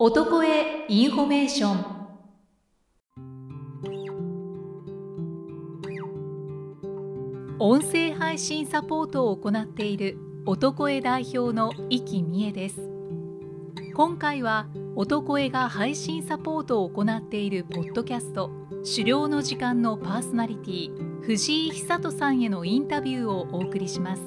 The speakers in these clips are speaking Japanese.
おとこえインフォメーション。音声配信サポートを行っているおとこえ代表の生きみえです。今回はおとこえが配信サポートを行っているポッドキャスト狩猟の時間のパーソナリティ藤井久人さんへのインタビューをお送りします。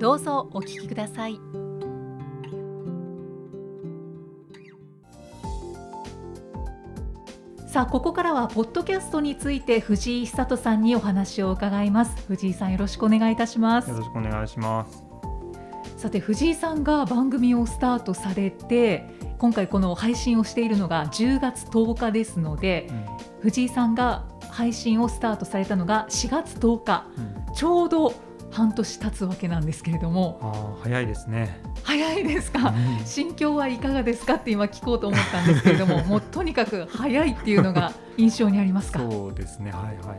どうぞお聞きください。さあここからはポッドキャストについて藤井久人さんにお話を伺います。藤井さんよろしくお願いいたします。よろしくお願いします。さて藤井さんが番組をスタートされて今回この配信をしているのが10月10日ですので、うん、藤井さんが配信をスタートされたのが4月10日、うん、ちょうど半年経つわけなんですけれども。あ早いですね。早いですか、うん、心境はいかがですかって今聞こうと思ったんですけれども もうとにかく早いっていうのが印象にありますか？そうですね。はいはいはい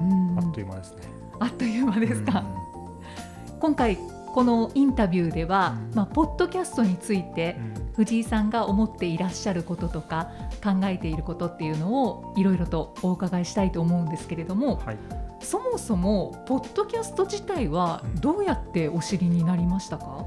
うん。あっという間ですね。あっという間ですか、今回このインタビューでは、まあ、ポッドキャストについて、藤井さんが思っていらっしゃることとか考えていることっていうのをいろいろとお伺いしたいと思うんですけれども、はい、そもそもポッドキャスト自体はどうやってお知りになりましたか、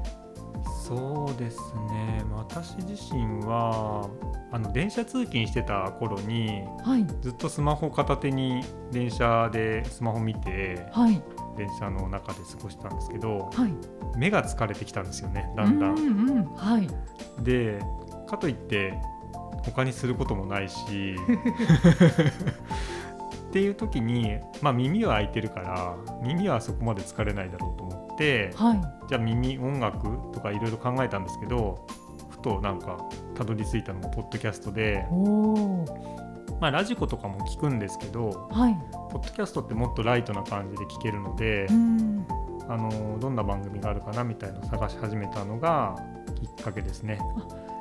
そうですね。私自身はあの電車通勤してた頃に、はい、ずっとスマホ片手に電車でスマホ見て、はい、電車の中で過ごしたんですけど、はい、目が疲れてきたんですよねだんだん。うんうん、はい、でかといって他にすることもないし っていう時に、まあ、耳は開いてるから耳はそこまで疲れないだろうと思って、はい、じゃあ耳音楽とかいろいろ考えたんですけどふとなんかたどり着いたのがポッドキャストで。まあ、ラジコとかも聞くんですけど、はい、ポッドキャストってもっとライトな感じで聞けるので、あのどんな番組があるかなみたいなのを探し始めたのがきっかけですね。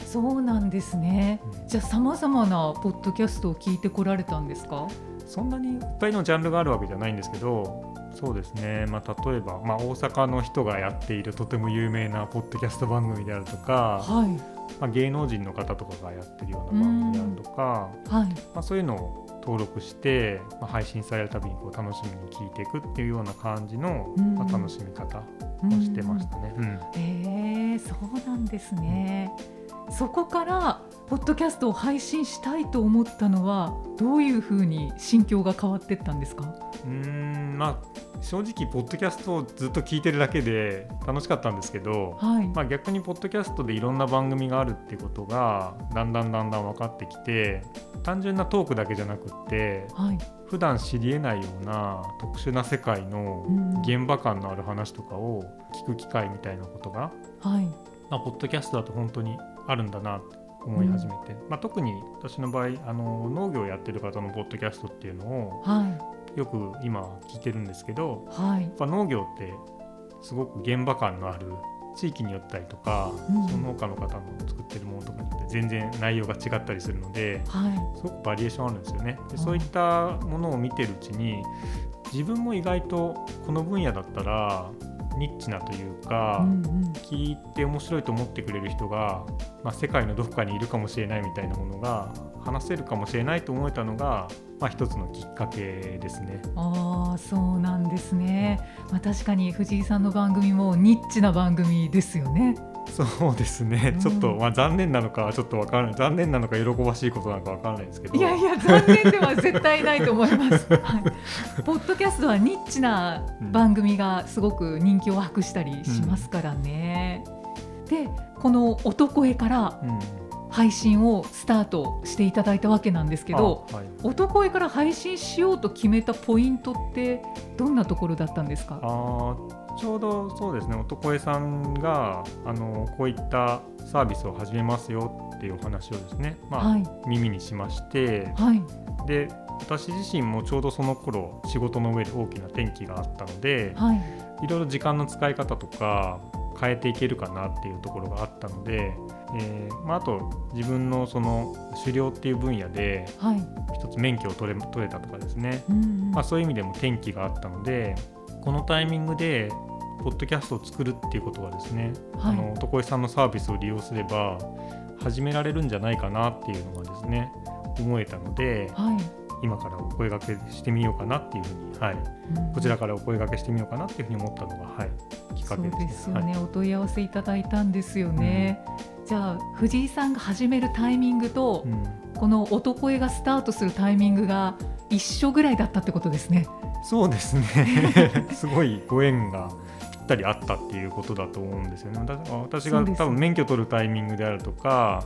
そうなんですね。うん、じゃあさまざまなポッドキャストを聞いてこられたんですか？そんなにいっぱいのジャンルがあるわけじゃないんですけどそうですね、まあ、例えば、まあ、大阪の人がやっているとても有名なポッドキャスト番組であるとか、はい。まあ、芸能人の方とかがやってるような番組であるとか、はい。まあ、そういうのを登録して、まあ、配信されるたびにこう楽しみに聞いていくっていうような感じの、まあ、楽しみ方をしてましたね。うん、えー、そうなんですね、うん、そこからポッドキャストを配信したいと思ったのはどういうふうに心境が変わっていったんですか？うんまあ正直ポッドキャストをずっと聞いてるだけで楽しかったんですけど、はい、まあ、逆にポッドキャストでいろんな番組があるっていうことがだんだんだんだん分かってきて単純なトークだけじゃなくって、はい、普段知りえないような特殊な世界の現場感のある話とかを聞く機会みたいなことが、はい。まあ、ポッドキャストだと本当にあるんだなって思い始めて、うん、まあ、特に私の場合あの農業をやってる方のポッドキャストっていうのを、はい、よく今聞いてるんですけど、はい、やっぱ農業ってすごく現場感のある地域によったりとか、うん、その農家の方の作ってるものとかによって全然内容が違ったりするので、はい、すごくバリエーションあるんですよね。でそういったものを見てるうちに自分も意外とこの分野だったらニッチなというか、うんうん、聞いて面白いと思ってくれる人が、まあ、世界のどこかにいるかもしれないみたいなものが話せるかもしれないと思えたのが、まあ、一つのきっかけですね。あそうなんですね、まあ、確かに藤井さんの番組もニッチな番組ですよね。そうですね、ちょっと、まあ、残念なのかちょっとわからない。残念なのか喜ばしいことなのかわからないですけど。いやいや残念では絶対ないと思います、はい、ポッドキャストはニッチな番組がすごく人気を博したりしますからね、うん、でこの「男絵」から配信をスタートしていただいたわけなんですけど、はい、男絵から配信しようと決めたポイントってどんなところだったんですか？あちょうどそうですね男絵さんがあのこういったサービスを始めますよっていうお話をですね、まあ、はい、耳にしまして、はい、で私自身もちょうどその頃仕事の上で大きな転機があったので、はい、いろいろ時間の使い方とか変えていけるかなっていうところがあったので、えーまあ、あと自分のその狩猟っていう分野で一つ免許を取れ取れたとかですね、うんうん、まあ、そういう意味でも転機があったのでこのタイミングでポッドキャストを作るっていうことはですね、はい、あの床井さんのサービスを利用すれば始められるんじゃないかなっていうのがですね思えたので、はい、今からお声がけしてみようかなっていうふうに、はい、うん、こちらからお声がけしてみようかなっていうふうに思ったのが、はい、きっかけです、ね、ですよね、はい、お問い合わせいただいたんですよね。うん、じゃあ藤井さんが始めるタイミングと、うん、この男絵がスタートするタイミングが一緒ぐらいだったってことですね。そうですね。すごいご縁がぴったりあったっていうことだと思うんですよね。私が多分免許取るタイミングであるとか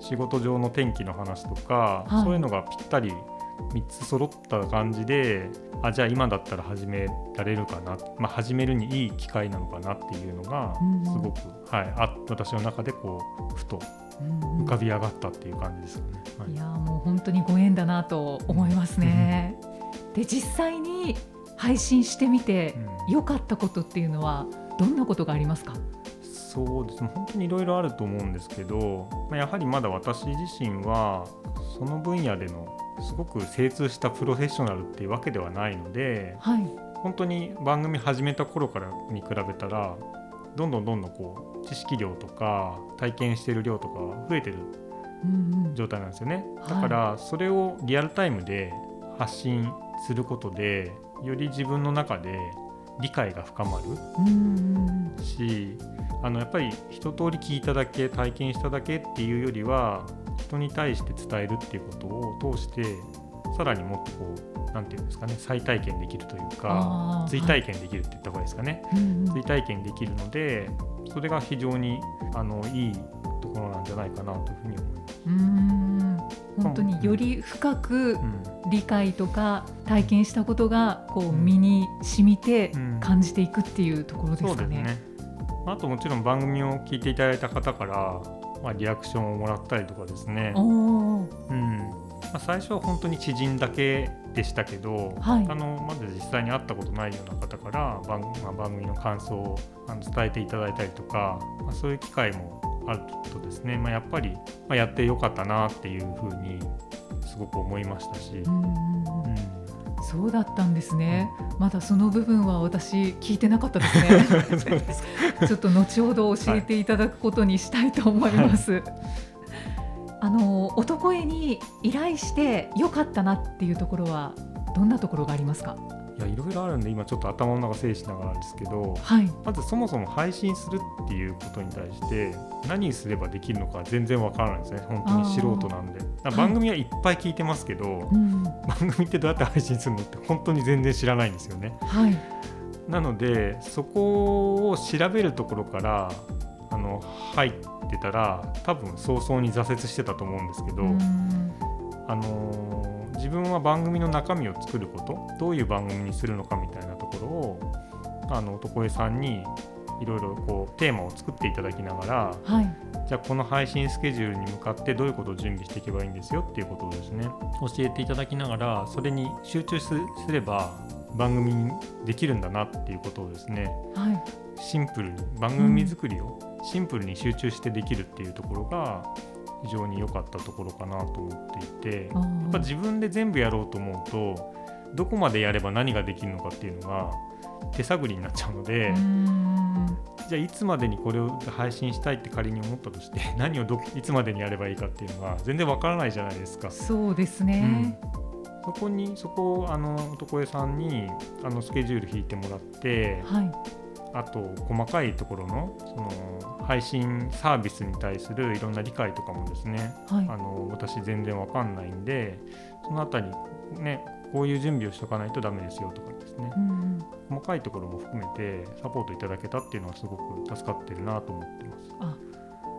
仕事上の転機の話とか、はい、そういうのがぴったり3つ揃った感じであじゃあ今だったら始められるかな、まあ、始めるにいい機会なのかなっていうのがすごく、うん、はい、あ私の中でこうふと浮かび上がったっていう感じですよね。はい、いやもう本当にご縁だなと思いますね。で実際に配信してみて良かったことっていうのはどんなことがありますか、そうですね。本当にいろいろあると思うんですけど、まあ、やはりまだ私自身はその分野でのすごく精通したプロフェッショナルっていうわけではないので、はい、本当に番組始めた頃からに比べたらどんどんどんどんこう知識量とか体験してる量とか増えてる状態なんですよね、うんうん、だからそれをリアルタイムで発信することでより自分の中で理解が深まるしあのやっぱり一通り聞いただけ体験しただけっていうよりは人に対して伝えるっていうことを通してさらにもっとこう何て言うんですかね再体験できるというか追体験できるって言った方がいいですかね、はい、追体験できるのでそれが非常にあのいいところなんじゃないかなというふうに思います。うん本当により深く理解とか体験したことがこう身に染みて感じていくっていうところですかね。ね。あともちろん番組を聞いていただいた方からまあ、リアクションをもらったりとかですね、うん。まあ、最初は本当に知人だけでしたけど、はい、あのまだ実際に会ったことないような方から番,、まあ、番組の感想をあの伝えていただいたりとか、まあ、そういう機会もあるとですね、まあ、やっぱり、まあ、やってよかったなっていうふうにすごく思いましたし。うん、うんそうだったんですね。まだその部分は私聞いてなかったですね。ちょっと後ほど教えていただくことにしたいと思います。はい、あの男絵に依頼してよかったなっていうところはどんなところがありますか？いやいろいろあるんで今ちょっと頭の中整理しながらですけど、はい、まずそもそも配信するっていうことに対して何すればできるのか全然わからないですね。本当に素人なんで。番組はいっぱい聞いてますけど、はい。番組ってどうやって配信するのって本当に全然知らないんですよね。はい、なのでそこを調べるところからあの入ってたら多分早々に挫折してたと思うんですけど、あの自分は番組の中身を作ることどういう番組にするのかみたいなところをあの男江さんにいろいろこうテーマを作っていただきながら、はい、じゃあこの配信スケジュールに向かってどういうことを準備していけばいいんですよっていうことをですね教えていただきながらそれに集中すれば番組にできるんだなっていうことをですね、はい、シンプルに番組作りをシンプルに集中してできるっていうところが、非常に良かったところかなと思っていてやっぱ自分で全部やろうと思うとどこまでやれば何ができるのかっていうのが手探りになっちゃうのでじゃあいつまでにこれを配信したいって仮に思ったとして 何をどいつまでにやればいいかっていうのが全然わからないじゃないですか。そうですね、うん、そこにそこをあの男江さんにあのスケジュール引いてもらって、はい、あと細かいところのその配信サービスに対するいろんな理解とかもですね、はい、あの私全然わかんないんでそのあたりねこういう準備をしとかないとダメですよとかですね、うん、細かいところも含めてサポートいただけたっていうのはすごく助かってるなと思ってます。あ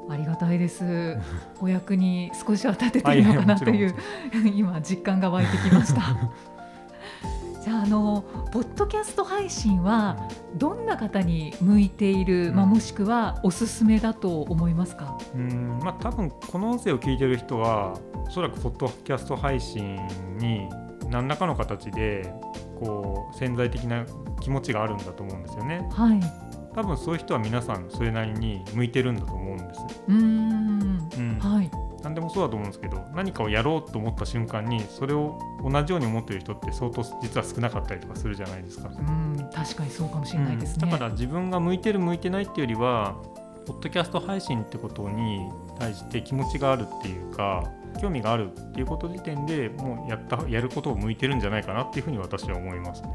ありがたいです。お役に少しは立ててるのかなという 今実感が湧いてきました。ああのポッドキャスト配信はどんな方に向いている、うん、まあ、もしくはおすすめだと思いますか？うんまあ多分この音声を聞いてる人はおそらくポッドキャスト配信に何らかの形でこう潜在的な気持ちがあるんだと思うんですよね。はい多分そういう人は皆さんそれなりに向いてるんだと思うんです。うん。何でもそうだと思うんですけど何かをやろうと思った瞬間にそれを同じように思っている人って相当実は少なかったりとかするじゃないですか。うん確かにそうかもしれないですね、うん、だから自分が向いてる向いてないっていうよりはポッドキャスト配信ってことに対して気持ちがあるっていうか興味があるっていうこと時点でもうやったやることを向いてるんじゃないかなっていうふうに私は思いますね。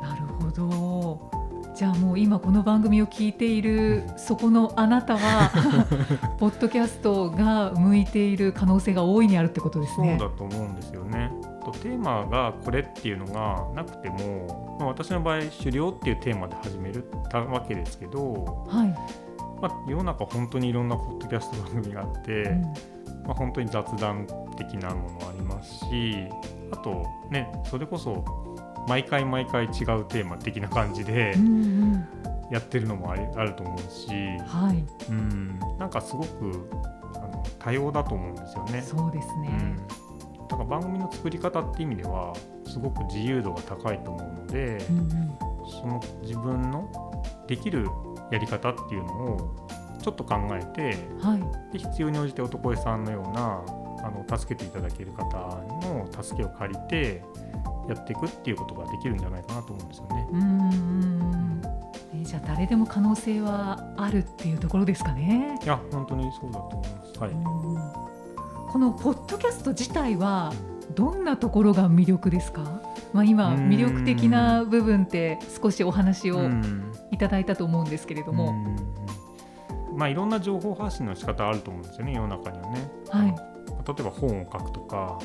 なるほどじゃあもう今この番組を聞いているそこのあなたは ポッドキャストが向いている可能性が大いにあるってことですね。そうだと思うんですよね。とテーマがこれっていうのがなくても、まあ、私の場合狩猟っていうテーマで始めるたわけですけど、はいまあ、世の中本当にいろんなポッドキャスト番組があって、うん、まあ、本当に雑談的なものありますしあとねそれこそ毎回毎回違うテーマ的な感じでやってるのもありあると思うし、はい、うん、なんかすごくあの多様だと思うんですよね。そうですね、うん、だから番組の作り方っていう意味ではすごく自由度が高いと思うので、うんうん、その自分のできるやり方っていうのをちょっと考えて、はい、で必要に応じて男絵さんのようなあの助けていただける方の助けを借りてやっていくっていうことができるんじゃないかなと思うんですよね。うんえじゃあ誰でも可能性はあるっていうところですかね。いや本当にそうだと思います。はい。このポッドキャスト自体はどんなところが魅力ですか？まあ今魅力的な部分って少しお話をいただいたと思うんですけれども。まあいろんな情報発信の仕方あると思うんですよね世の中にはね。はい。例えば本を書くとか、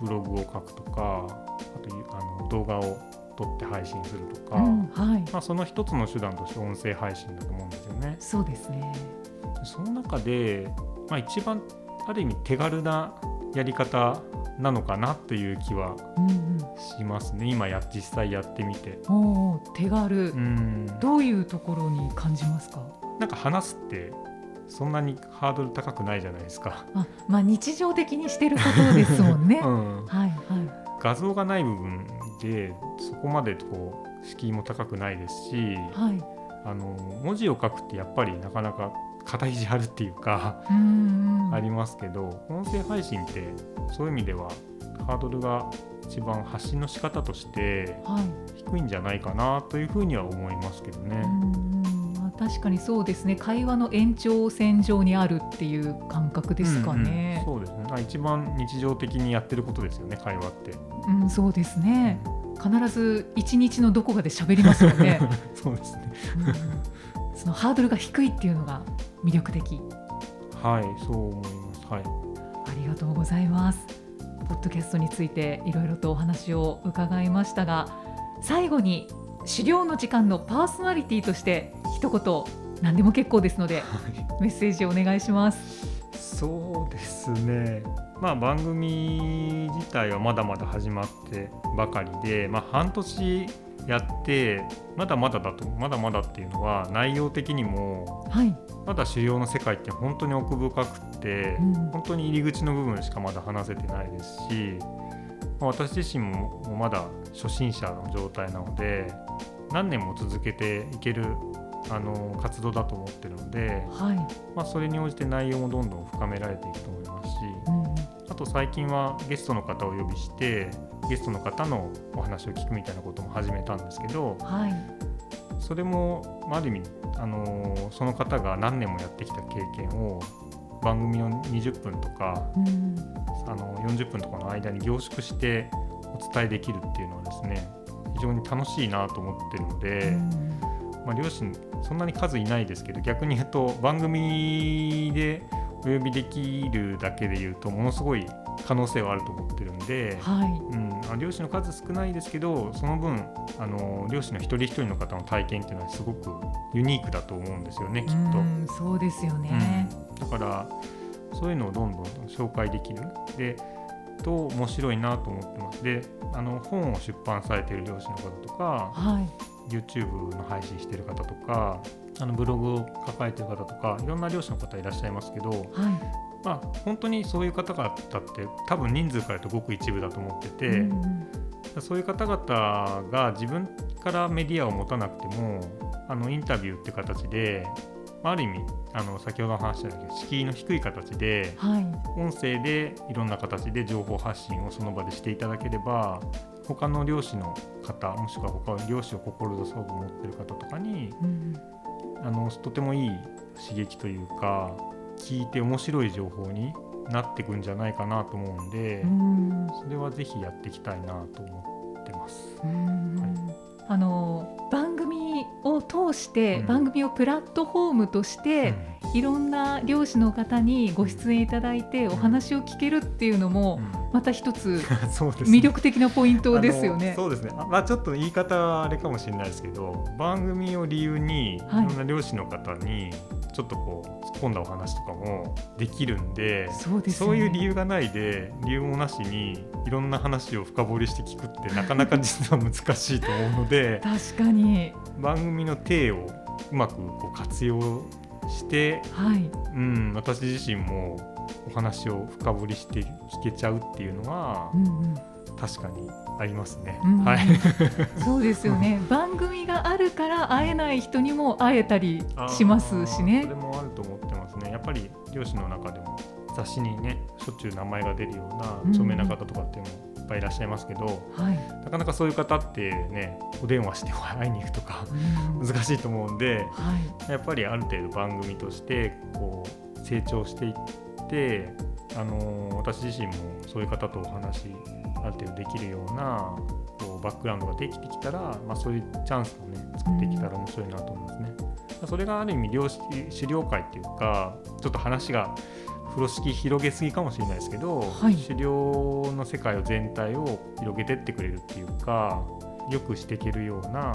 ブログを書くとかあとあの動画を撮って配信するとか、うんはい。まあ、その一つの手段として音声配信だと思うんですよね。そうですね。その中で、まあ、一番ある意味手軽なやり方なのかなという気はしますね、うんうん、今や実際やってみて。お手軽、うん、どういうところに感じますか？なんか話すってそんなにハードル高くないじゃないですか。あまあ、日常的にしてることですもんね。うん、はいはい、画像がない部分でそこまでこう敷居も高くないですし、はい、あの文字を書くってやっぱりなかなか肩肘張るっていうかありますけど音声配信ってそういう意味ではハードルが一番発信の仕方として低いんじゃないかなというふうには思いますけどね。確かにそうですね。会話の延長線上にあるっていう感覚ですかね、うんうん、そうですね。一番日常的にやってることですよね会話って。うんそうですね、うん、必ず一日のどこかで喋りますよね。そうですね、うん、そのハードルが低いっていうのが魅力的。はいそう思います。はい。ありがとうございます。ポッドキャストについていろいろとお話を伺いましたが最後に狩猟の時間のパーソナリティとして一言何でも結構ですので、メッセージお願いします。そうですね。まあ番組自体はまだまだ始まってばかりで、まあ半年やってまだまだだとまだまだっていうのは内容的にも、はい、まだ狩猟の世界って本当に奥深くて、うん、本当に入り口の部分しかまだ話せてないですし、まあ、私自身もまだ初心者の状態なので何年も続けていけるあの活動だと思ってるので、はい、まあ、それに応じて内容もどんどん深められていくと思いますし、うん、あと最近はゲストの方をお呼びしてゲストの方のお話を聞くみたいなことも始めたんですけど、はい、それもある意味あのその方が何年もやってきた経験を番組の20分とか、うん、あの40分とかの間に凝縮してお伝えできるっていうのはですね非常に楽しいなと思ってるので、うん、まあ、両親そんなに数いないですけど逆に言うと番組でお呼びできるだけで言うとものすごい可能性はあると思ってるんで、はい。うん、漁師の数少ないですけどその分あの漁師の一人一人の方の体験っていうのはすごくユニークだと思うんですよねきっと。そうですよね、うん、だからそういうのをどんどん紹介できる。でと面白いなと思ってます。であの本を出版されている漁師の方とか、はい、YouTube の配信している方とかあのブログを抱えている方とかいろんな漁師の方いらっしゃいますけど、はい。まあ、本当にそういう方々って多分人数から言うとごく一部だと思ってて、うん、そういう方々が自分からメディアを持たなくてもあのインタビューって形である意味あの先ほど話したように敷居の低い形で、はい、音声でいろんな形で情報発信をその場でしていただければ他の漁師の方もしくは他の漁師を志そうと思ってる方とかに、うん、あのとてもいい刺激というか聞いて面白い情報になっていくんじゃないかなと思うんで、うん、それはぜひやっていきたいなと思ってます。はい、あの番組を通して、うん、番組をプラットフォームとして、いろんな漁師の方にご出演いただいてお話を聞けるっていうのも、また一つ 魅力的なポイントですよね。そうですね。まあ、ちょっと言い方はあれかもしれないですけど番組を理由にい。ろんな漁師の方にちょっとこう突っ込んだお話とかもできるんでそうです、ね、そういう理由がないで理由もなしにいろんな話を深掘りして聞くってなかなか 実は難しいと思うので確かに。番組の体をうまくこう活用して、はい。うん、私自身もお話を深掘りして聞けちゃうっていうのは、うんうん、確かにありますね。うん、はい。そうですよね。番組があるから会えない人にも会えたりしますしね。それもあると思ってますね。やっぱり漁師の中でも雑誌にねしょっちゅう名前が出るような著名な方とかっていうのもいっぱいいらっしゃいますけど、はい、なかなかそういう方ってねお電話して会いに行くとか 難しいと思うんで、はい、やっぱりある程度番組としてこう成長していってあの私自身もそういう方とお話ある程度できるようなこうバックグラウンドができてきたら、まあ、そういうチャンスをね作っていけたら面白いなと思いますね。それがある意味漁師狩猟会っていうかちょっと話が風呂敷広げすぎかもしれないですけど、はい、狩猟の世界を全体を広げてってくれるっていうかよくしていけるような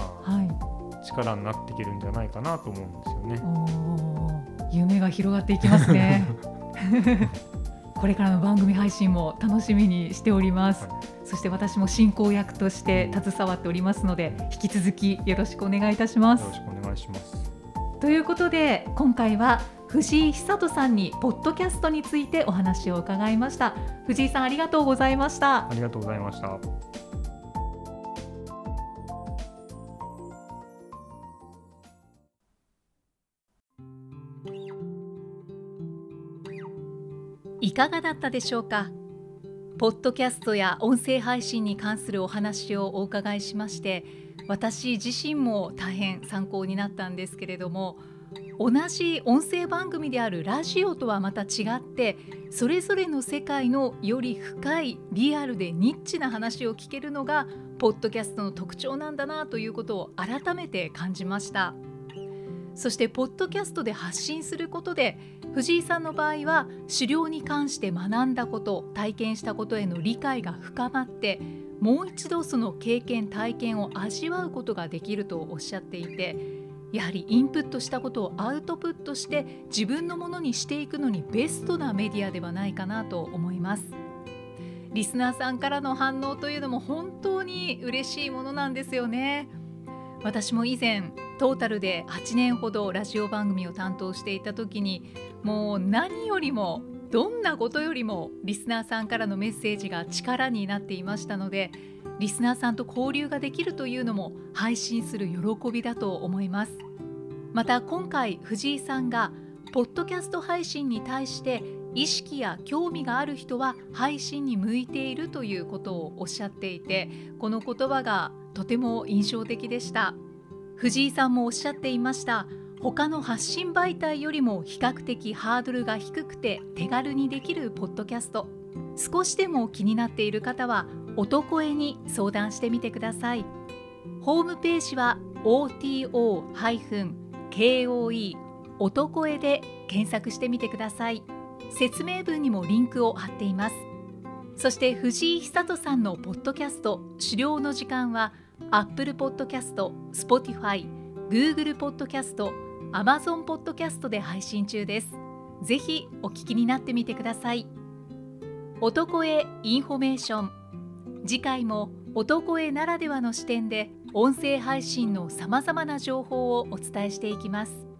力になっていけるんじゃないかなと思うんですよね。夢が広がっていきますね。これからの番組配信も楽しみにしております、はい、そして私も進行役として携わっておりますので引き続きよろしくお願いいたします。よろしくお願いします。ということで今回は藤井久人さんにポッドキャストについてお話を伺いました。藤井さんありがとうございました。ありがとうございましたいかがだったでしょうか？ポッドキャストや音声配信に関するお話をお伺いしまして私自身も大変参考になったんですけれども同じ音声番組であるラジオとはまた違ってそれぞれの世界のより深いリアルでニッチな話を聞けるのがポッドキャストの特徴なんだなということを改めて感じました。そしてポッドキャストで発信することで藤井さんの場合は狩猟に関して学んだこと体験したことへの理解が深まってもう一度その経験体験を味わうことができるとおっしゃっていてやはりインプットしたことをアウトプットして自分のものにしていくのにベストなメディアではないかなと思います。リスナーさんからの反応というのも本当に嬉しいものなんですよね。私も以前トータルで8年ほどラジオ番組を担当していた時にもう何よりもどんなことよりもリスナーさんからのメッセージが力になっていましたのでリスナーさんと交流ができるというのも配信する喜びだと思います。また今回藤井さんがポッドキャスト配信に対して意識や興味がある人は配信に向いているということをおっしゃっていてこの言葉がとても印象的でした。藤井さんもおっしゃっていました。他の発信媒体よりも比較的ハードルが低くて手軽にできるポッドキャスト。少しでも気になっている方は男へに相談してみてください。ホームページは OTO-KOE 男へで検索してみてください。説明文にもリンクを貼っています。そして藤井久人さんのポッドキャスト。狩猟の時間は Apple Podcast、Spotify、Google Podcast、Amazon Podcast で配信中です。ぜひお聞きになってみてください。おとこえインフォメーション。次回もおとこえならではの視点で音声配信のさまざまな情報をお伝えしていきます。